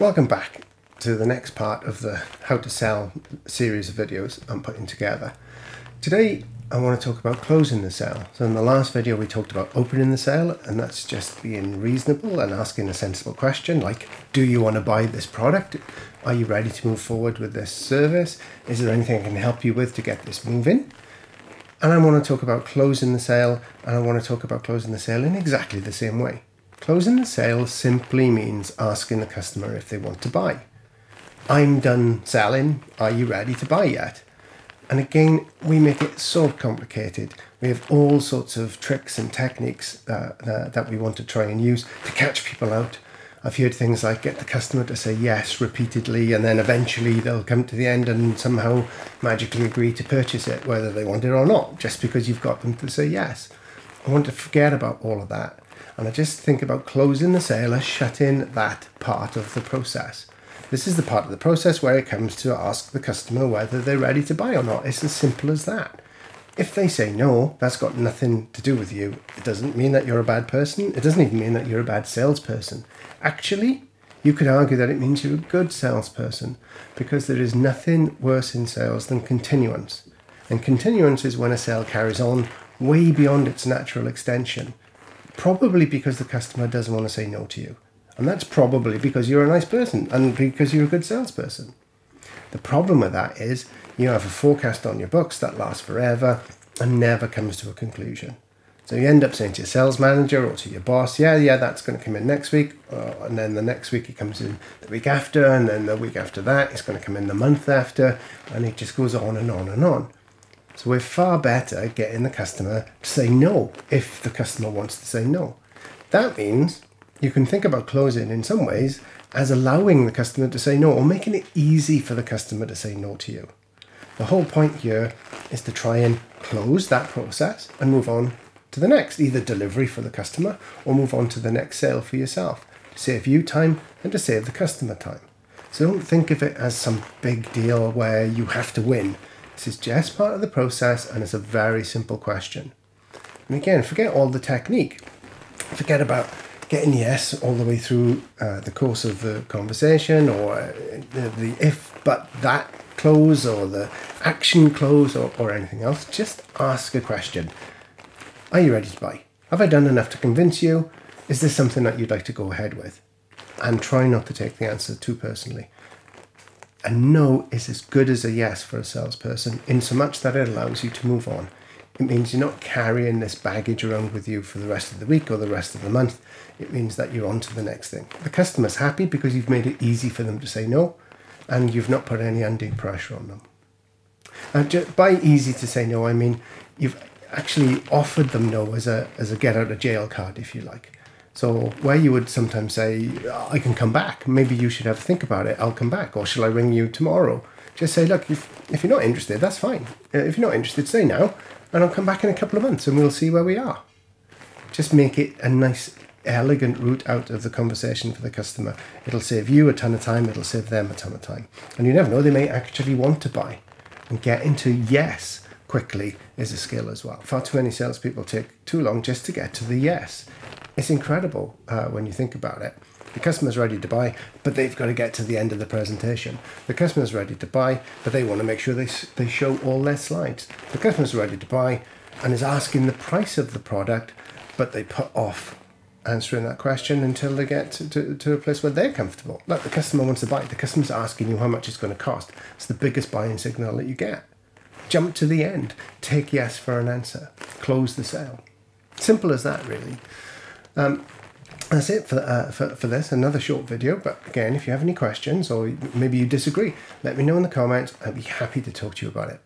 Welcome back to the next part of the How to Sell series of videos I'm putting together. Today I want to talk about closing the sale. So in the last video we talked about opening the sale and that's just being reasonable and asking a sensible question like do you want to buy this product? Are you ready to move forward with this service? Is there anything I can help you with to get this moving? And I want to talk about closing the sale and I want to talk about closing the sale in exactly the same way. Closing the sale simply means asking the customer if they want to buy. I'm done selling. Are you ready to buy yet? And again, we make it so complicated. We have all sorts of tricks and techniques uh, that, that we want to try and use to catch people out. I've heard things like get the customer to say yes repeatedly, and then eventually they'll come to the end and somehow magically agree to purchase it, whether they want it or not, just because you've got them to say yes. I want to forget about all of that. And I just think about closing the sale as shutting that part of the process. This is the part of the process where it comes to ask the customer whether they're ready to buy or not. It's as simple as that. If they say no, that's got nothing to do with you. It doesn't mean that you're a bad person. It doesn't even mean that you're a bad salesperson. Actually, you could argue that it means you're a good salesperson because there is nothing worse in sales than continuance. And continuance is when a sale carries on way beyond its natural extension, probably because the customer doesn't want to say no to you. And that's probably because you're a nice person and because you're a good salesperson. The problem with that is you have a forecast on your books that lasts forever and never comes to a conclusion. So you end up saying to your sales manager or to your boss, yeah, yeah, that's going to come in next week. Uh, and then the next week it comes in the week after. And then the week after that, it's going to come in the month after. And it just goes on and on and on. So we're far better getting the customer to say no if the customer wants to say no. That means you can think about closing in some ways as allowing the customer to say no or making it easy for the customer to say no to you. The whole point here is to try and close that process and move on to the next, either delivery for the customer or move on to the next sale for yourself to save you time and to save the customer time. So don't think of it as some big deal where you have to win. This is just part of the process and it's a very simple question. And again, forget all the technique. Forget about getting yes all the way through uh, the course of the conversation or uh, the, the, if but that close or the action close or, or anything else, just ask a question. Are you ready to buy? Have I done enough to convince you? Is this something that you'd like to go ahead with? And try not to take the answer too personally. A no is as good as a yes for a salesperson, in so much that it allows you to move on it means you're not carrying this baggage around with you for the rest of the week or the rest of the month. It means that you're on to the next thing. The customer's happy because you've made it easy for them to say no and you've not put any undue pressure on them. And by easy to say no, I mean you've actually offered them no as a, as a get out of jail card, if you like. So where you would sometimes say, I can come back, maybe you should have a think about it, I'll come back, or shall I ring you tomorrow? Just say, look, if, if you're not interested, that's fine. Uh, if you're not interested, say no and I'll come back in a couple of months and we'll see where we are. Just make it a nice, elegant route out of the conversation for the customer. It'll save you a ton of time, it'll save them a ton of time. And you never know, they may actually want to buy. And get into yes quickly is a skill as well. Far too many salespeople take too long just to get to the yes. It's incredible uh, when you think about it. The customer's ready to buy, but they've got to get to the end of the presentation. The customer's ready to buy, but they want to make sure they, they show all their slides. The customer's ready to buy and is asking the price of the product, but they put off answering that question until they get to, to, to, a place where they're comfortable. Like the customer wants to buy, the customer's asking you how much it's going to cost. It's the biggest buying signal that you get. Jump to the end, take yes for an answer, close the sale. Simple as that, really. Um, that's it for, uh, for, for this. Another short video, but again, if you have any questions or maybe you disagree, let me know in the comments. I'd be happy to talk to you about it.